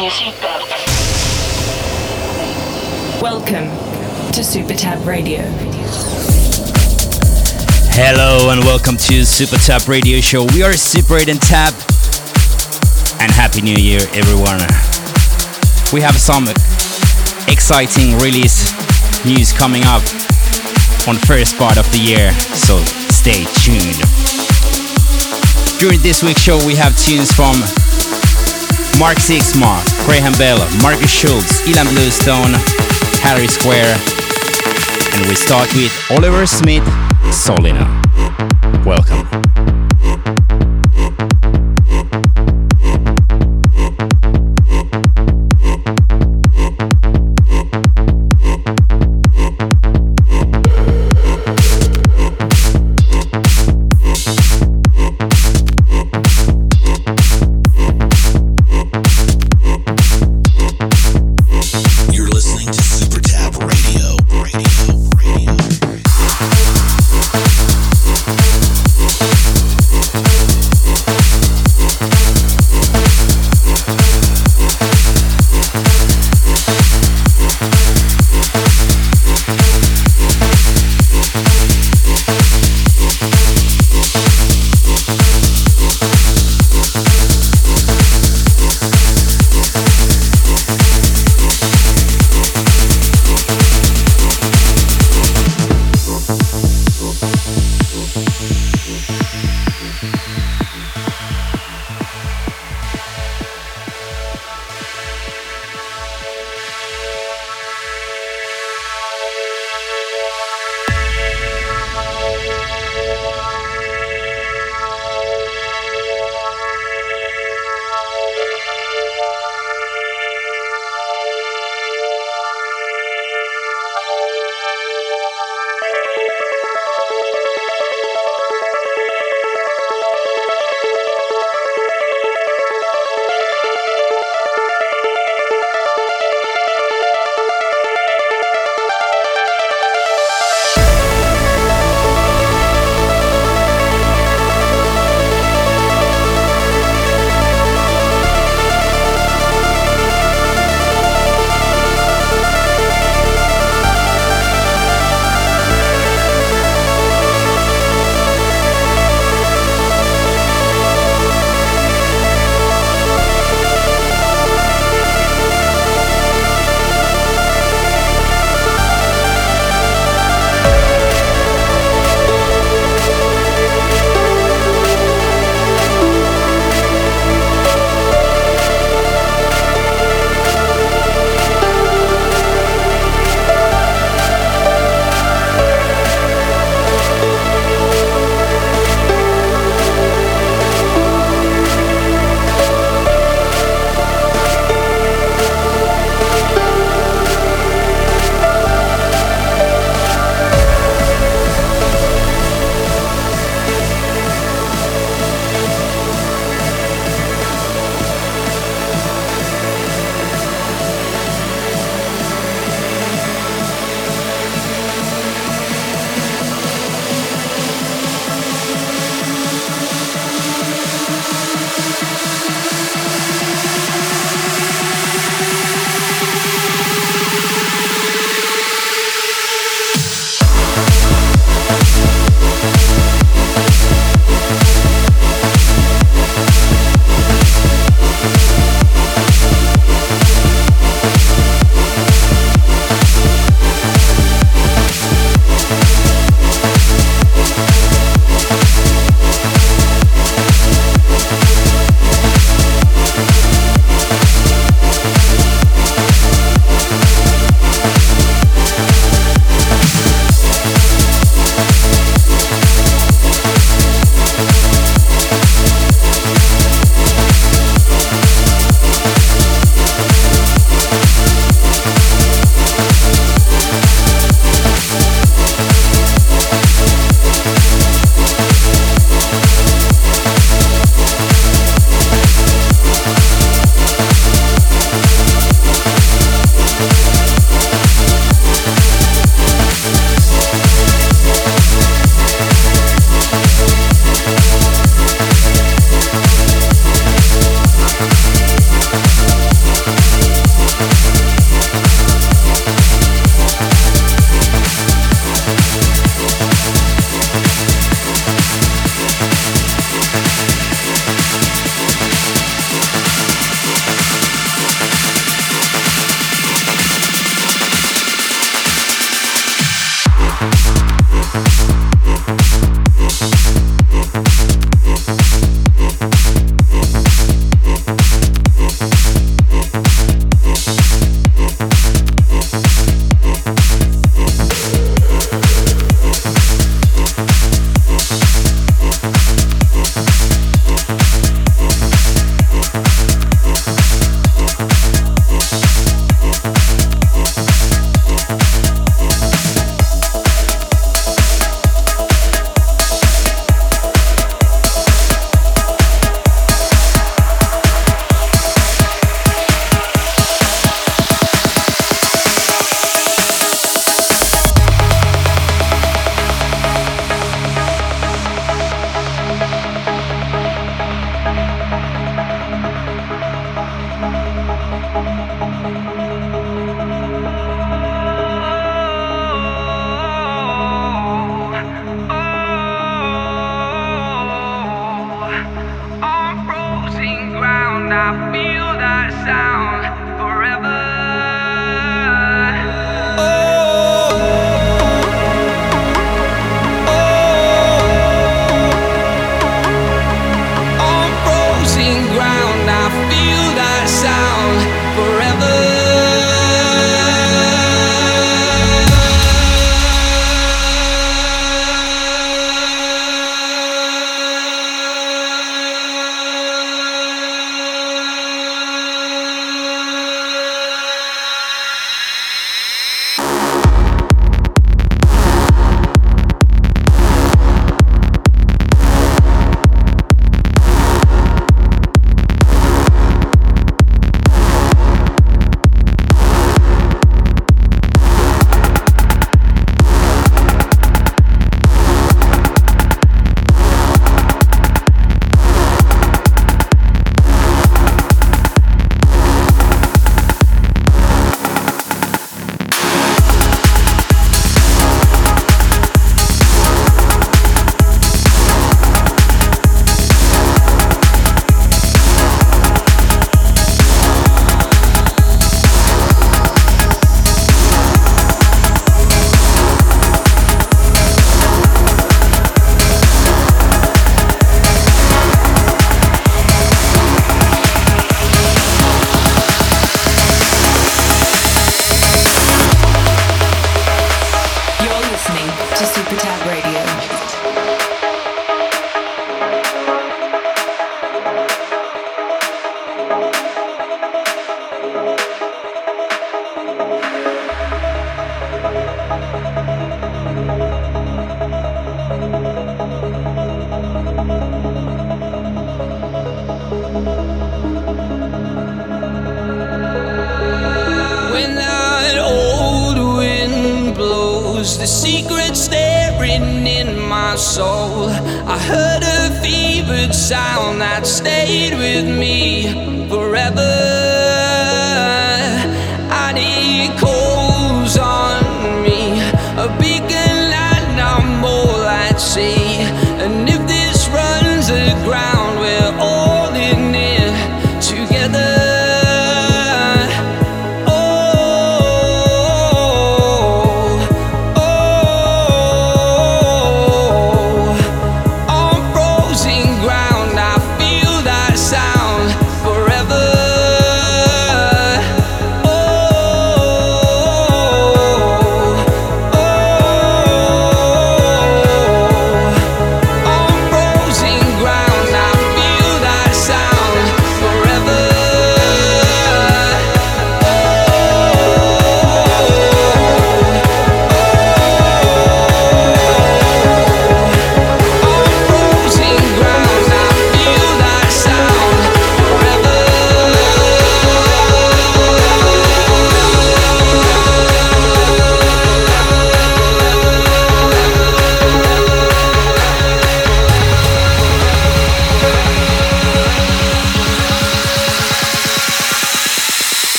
Your seatbelt. Welcome to Super Tab Radio. Hello and welcome to Super Tab Radio Show. We are Super 8 and Tab. And Happy New Year, everyone. We have some exciting release news coming up on first part of the year, so stay tuned. During this week's show, we have tunes from Mark Sixma, Graham Bell, Markus Schulz, Ilan Bluestone, Harry Square, and we start with Oliver Smith, Solina. Welcome.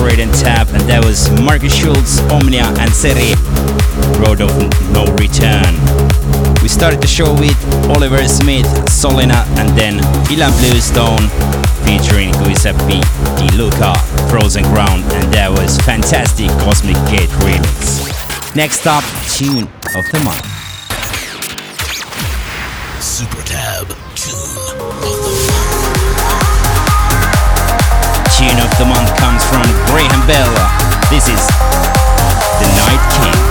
Super 8 and that was Markus Schulz, Omnia, and Seri, Road of No Return. We started the show with Oliver Smith, Solina, and then Ilan Bluestone featuring Giuseppe De Luca, Frozen Ground, and that was fantastic Cosmic Gate remix. Next up, tune of the month. Super Tab tune of the tune of the month comes from Graham Bell. This is The Night King.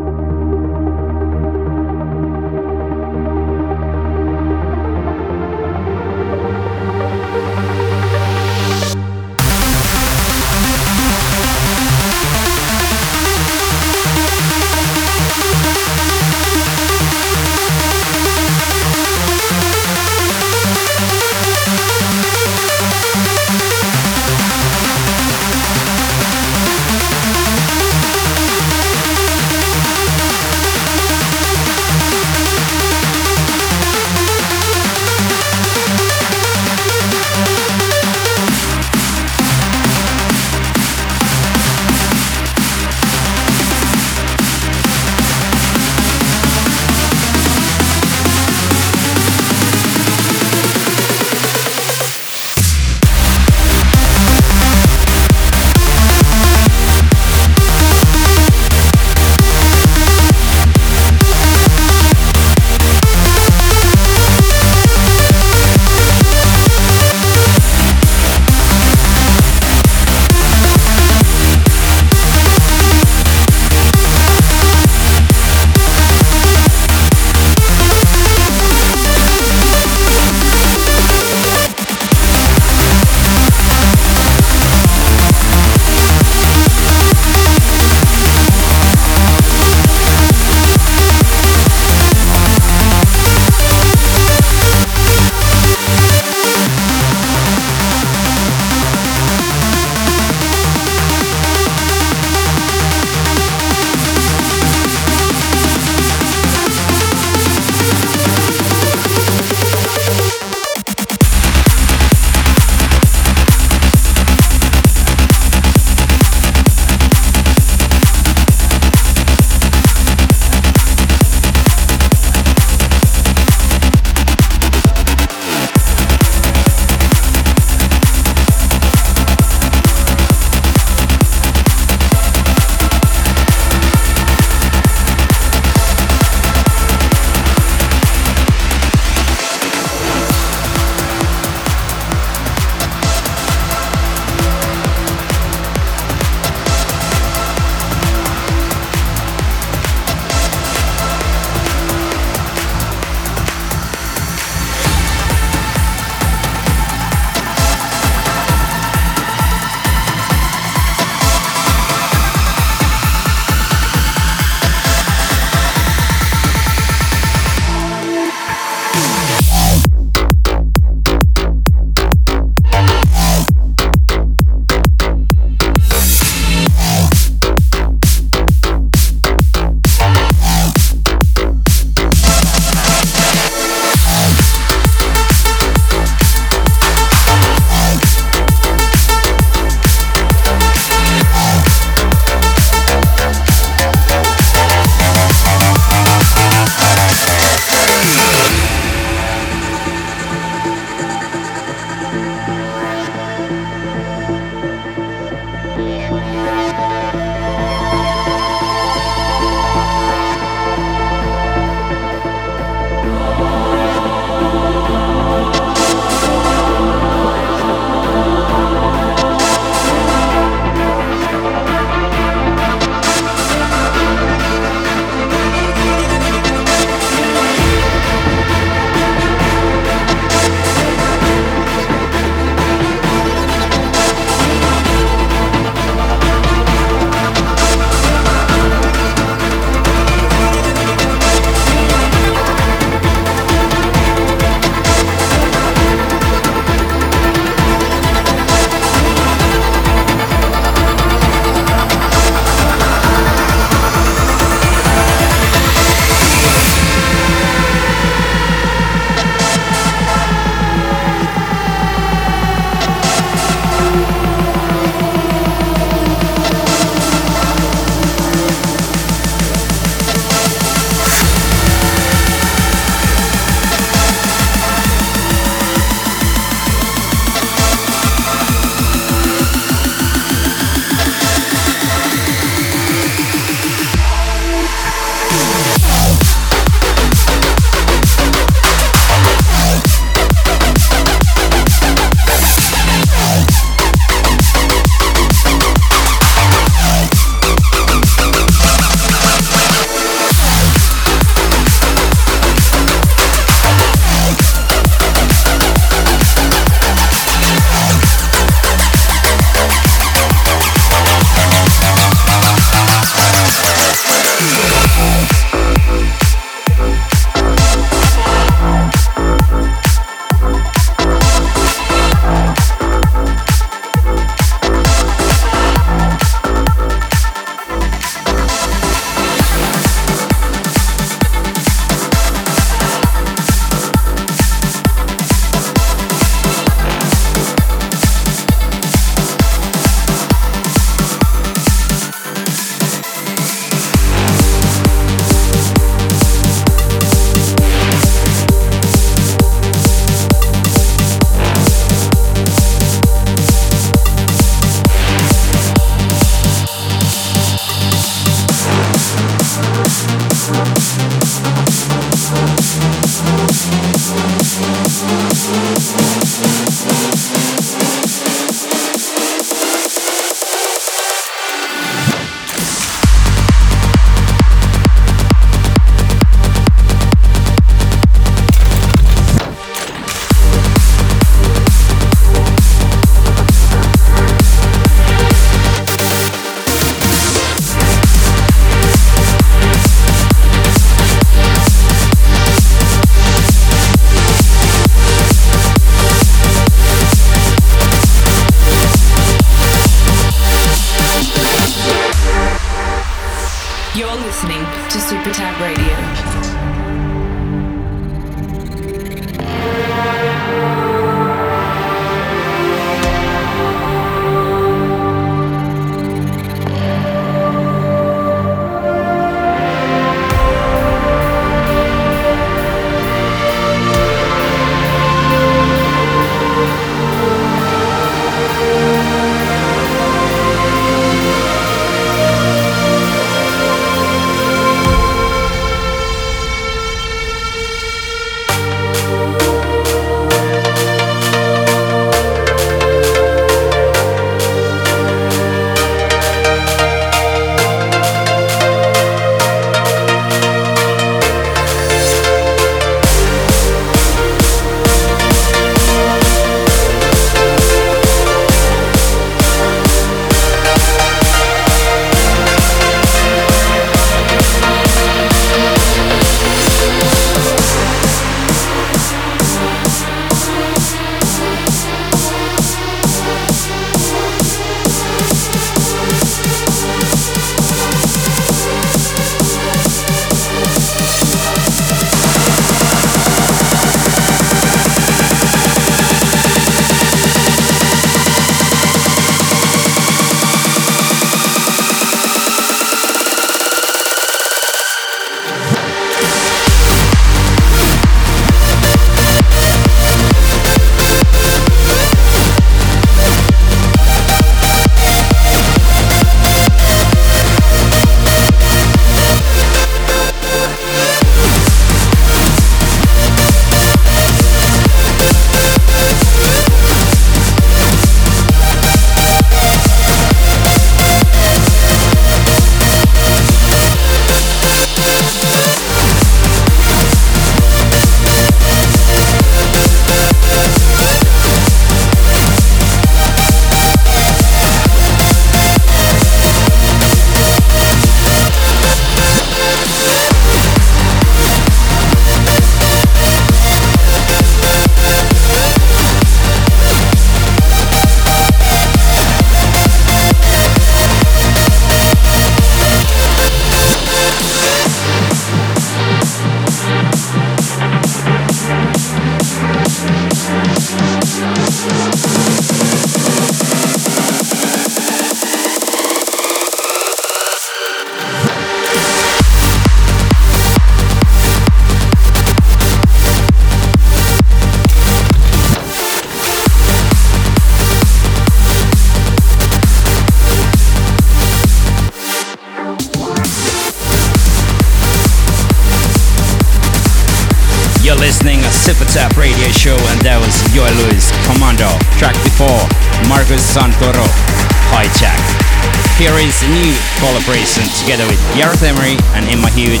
Collaboration together with Gareth Emery and Emma Hewitt,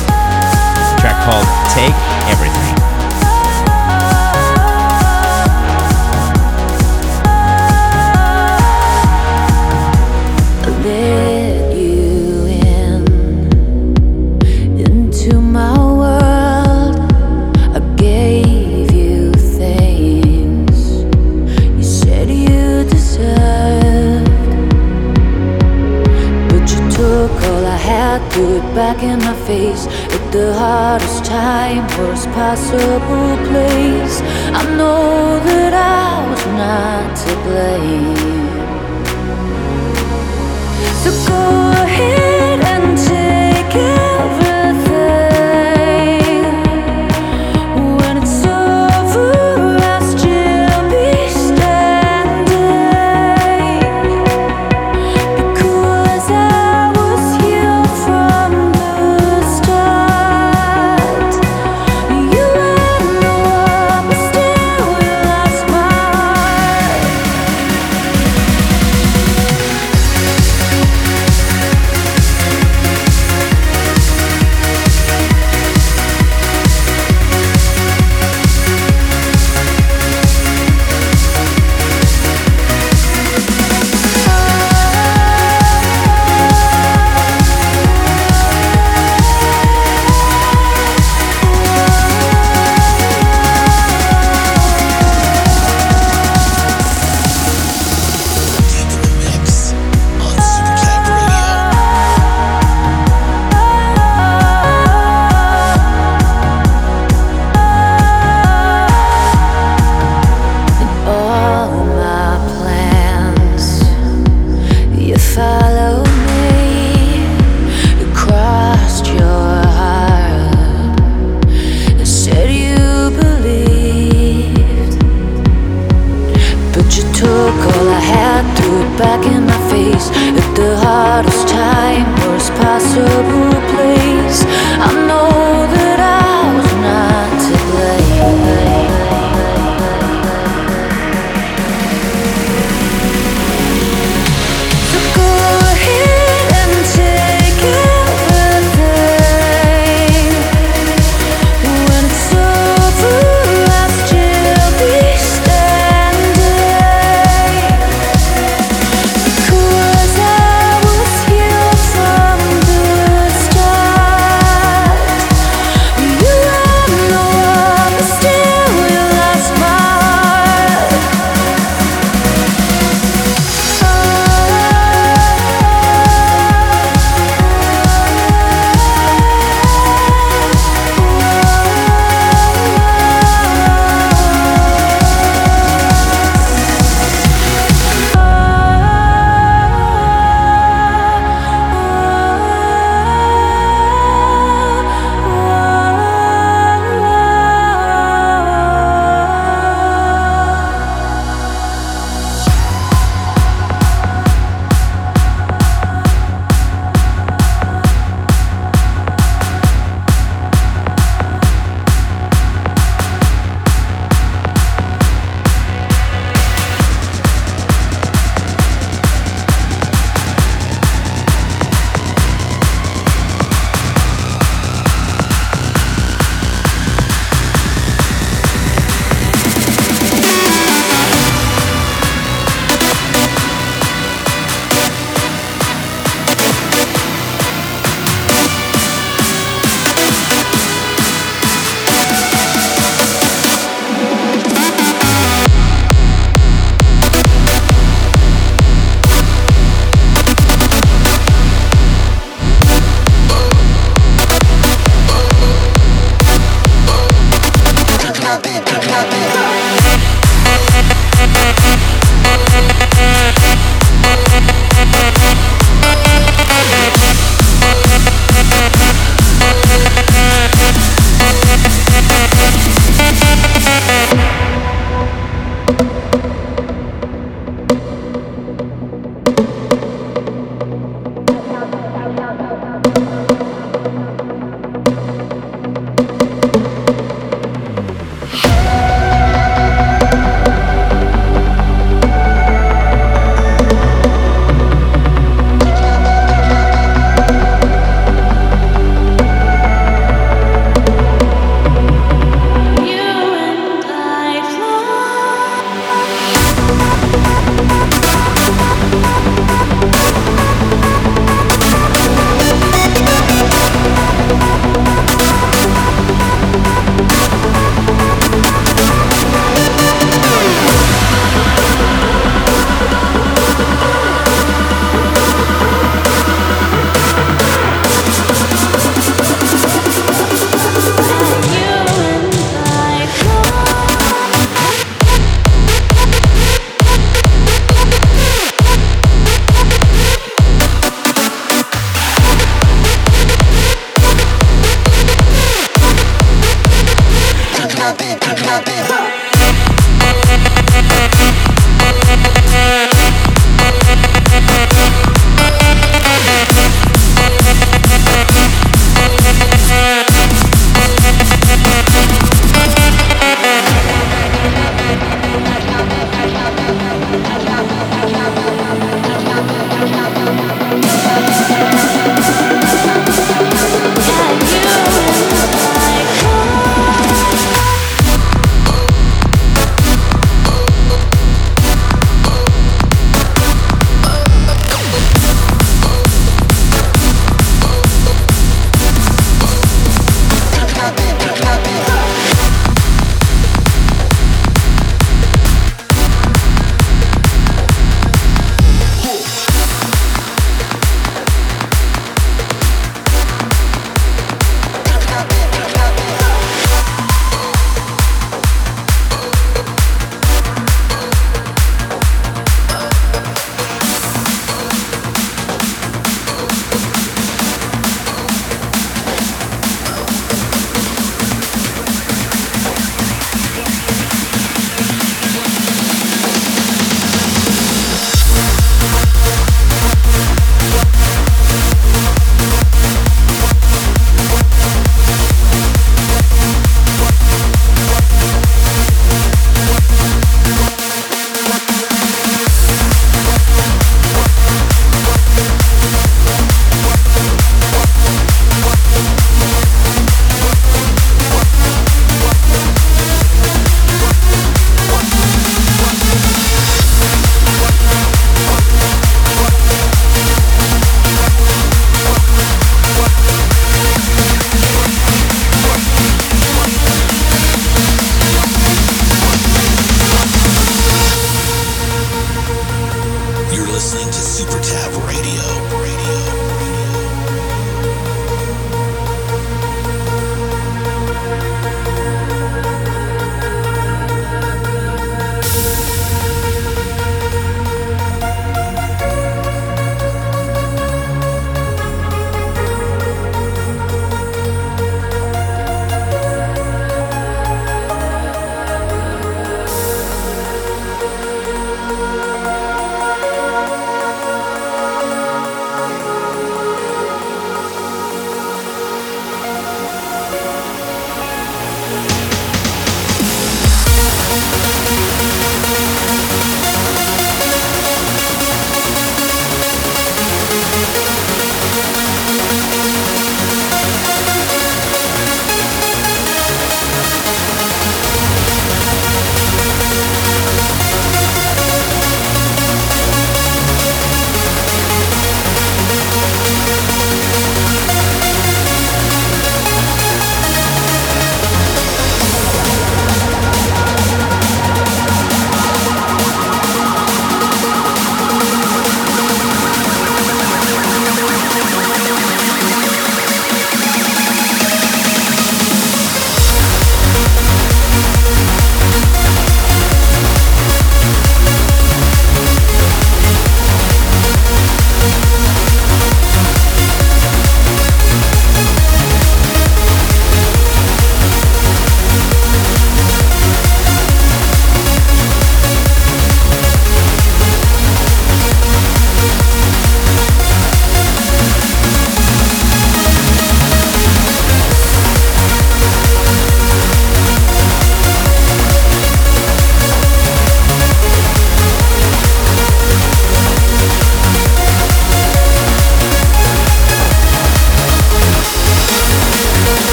know that I was not to blame. So go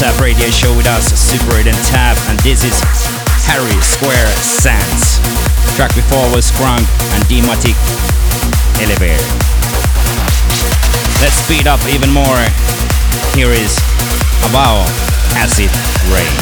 Tab Radio Show with us, Super 8 and Tab, and this is Harry Square Sands. Track before was Krunk and Dimatik Elevare. Let's speed up even more. Here is Avao Acid Rain.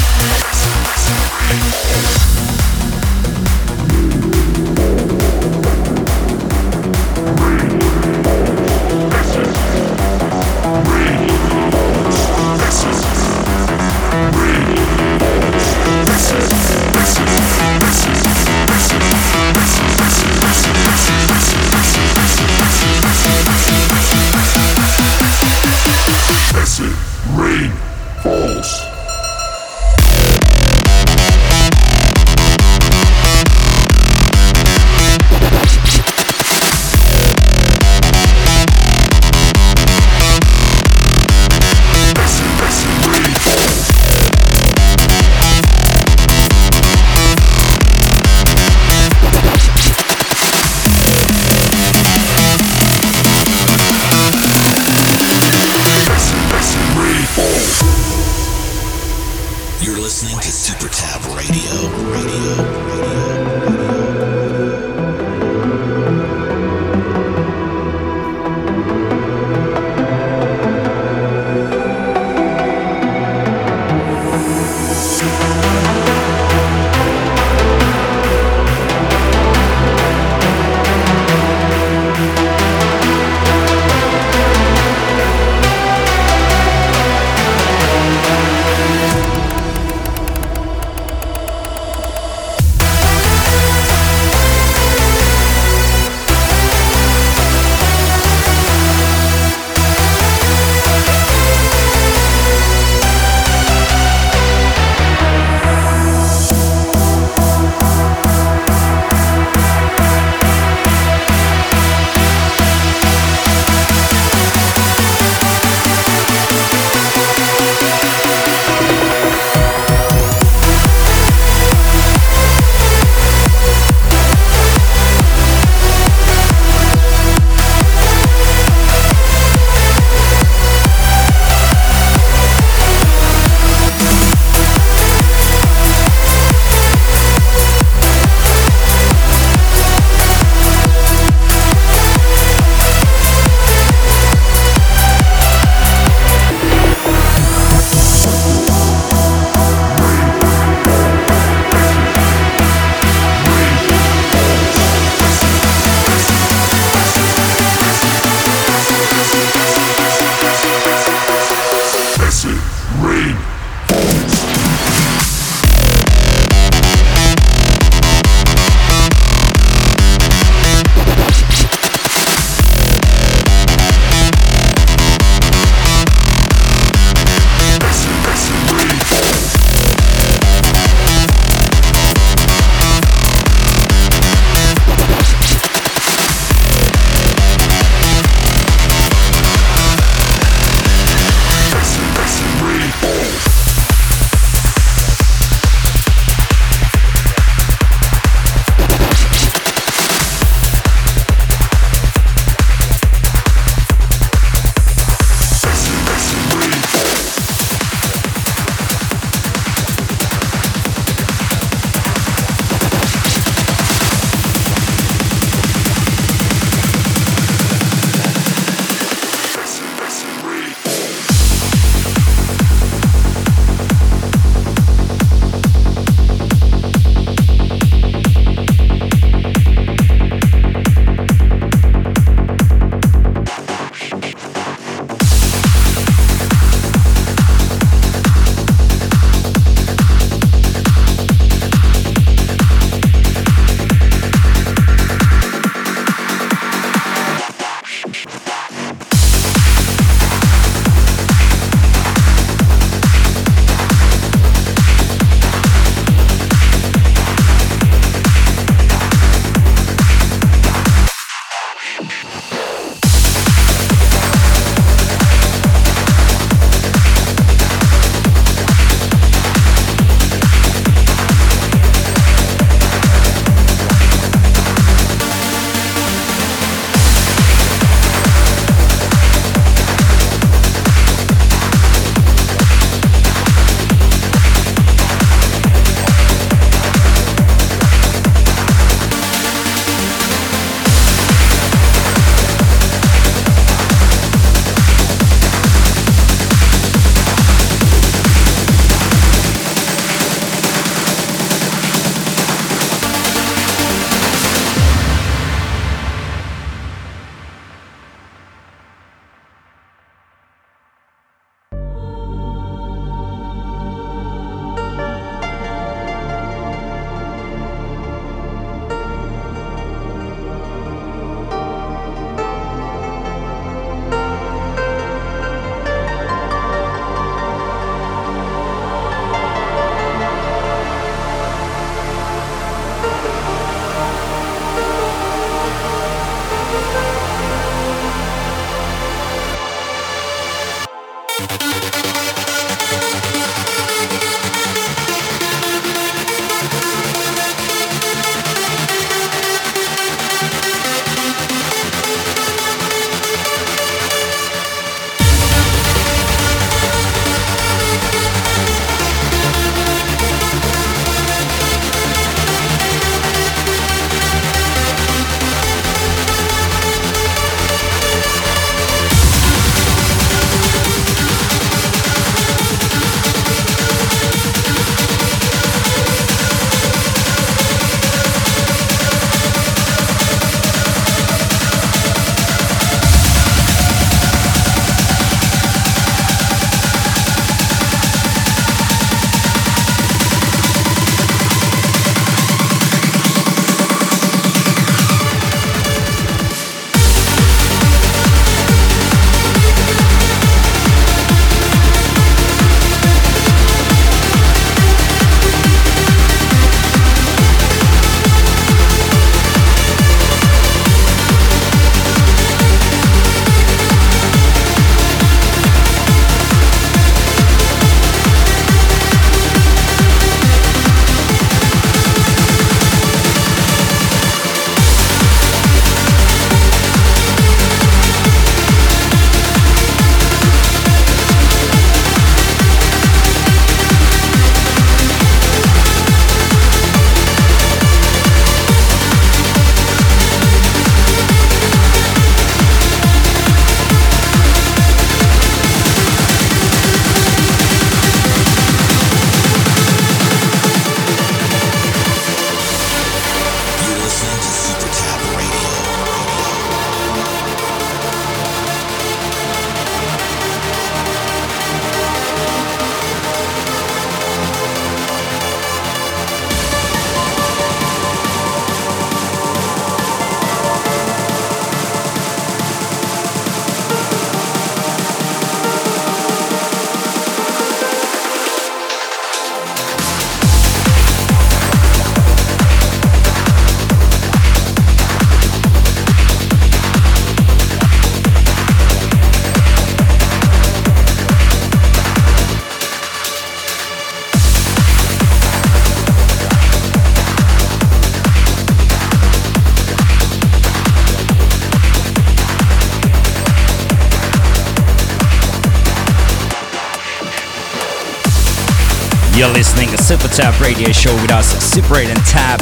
You're listening to Super Tab Radio Show with us, Super 8 and Tab.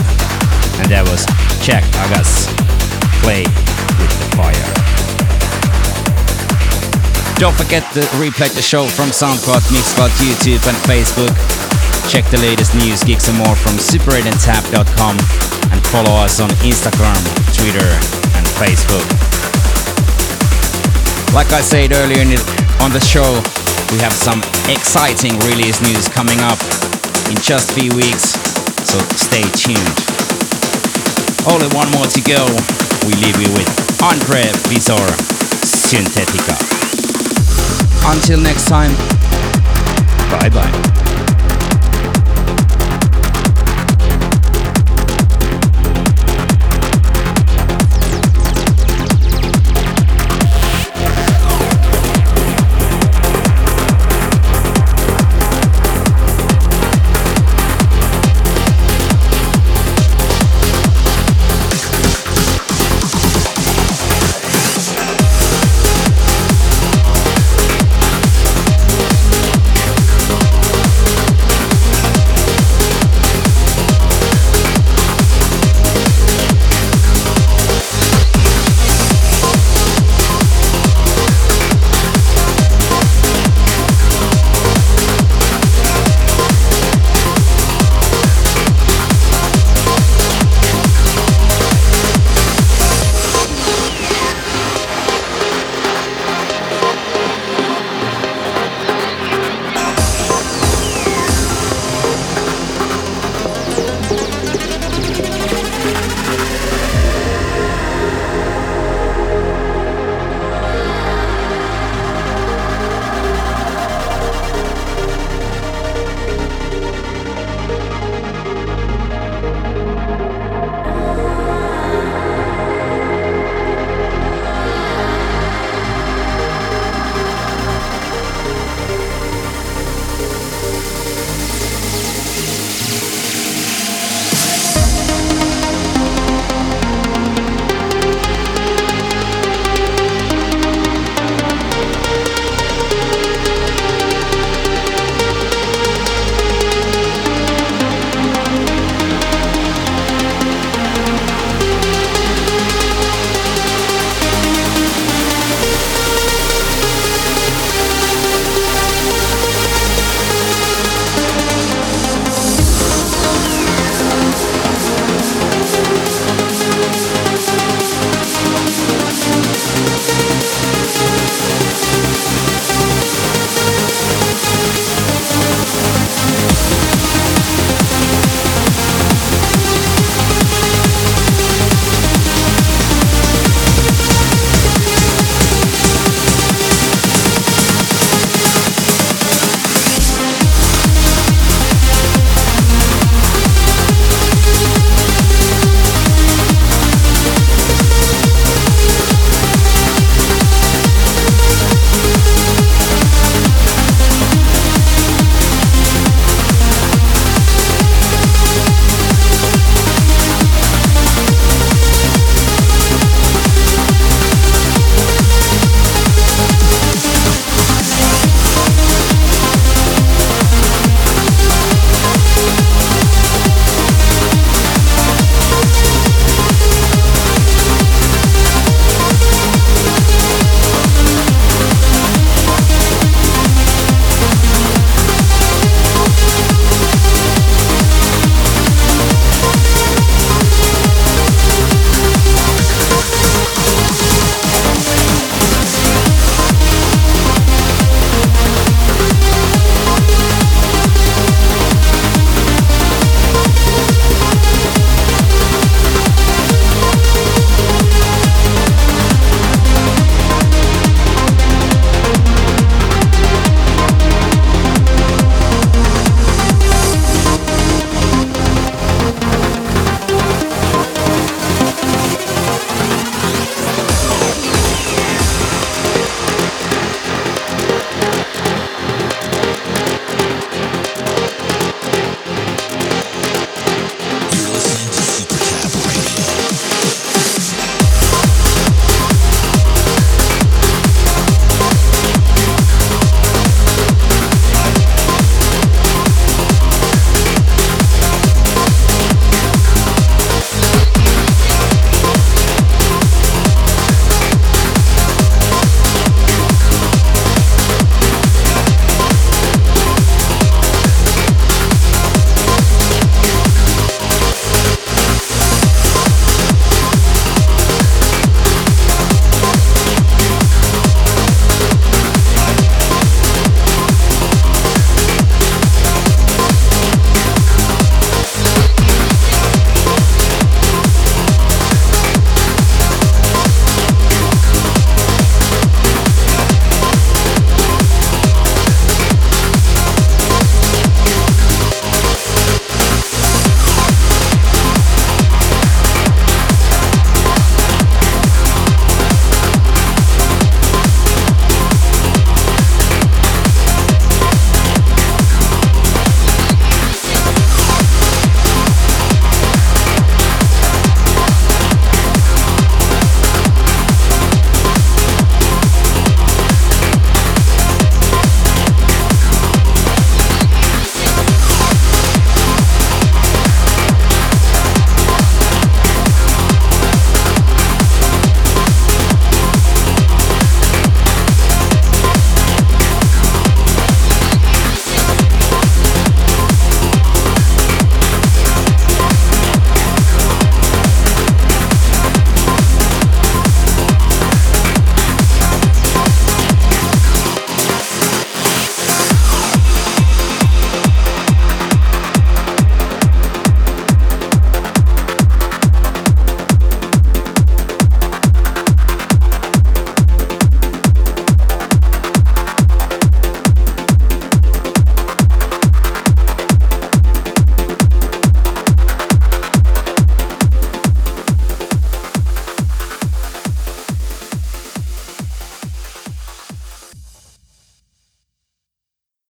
And that was Jak Aggas Play with the Fire. Don't forget to replay the show from SoundCloud, Mixcloud, YouTube, and Facebook. Check the latest news, gigs, and more from super8andtab.com and follow us on Instagram, Twitter, and Facebook. Like I said earlier on the show, we have some exciting release news coming up in just few weeks, so stay tuned. Only one more to go. We leave you with Andre Visior Synthetica. Until next time, bye bye.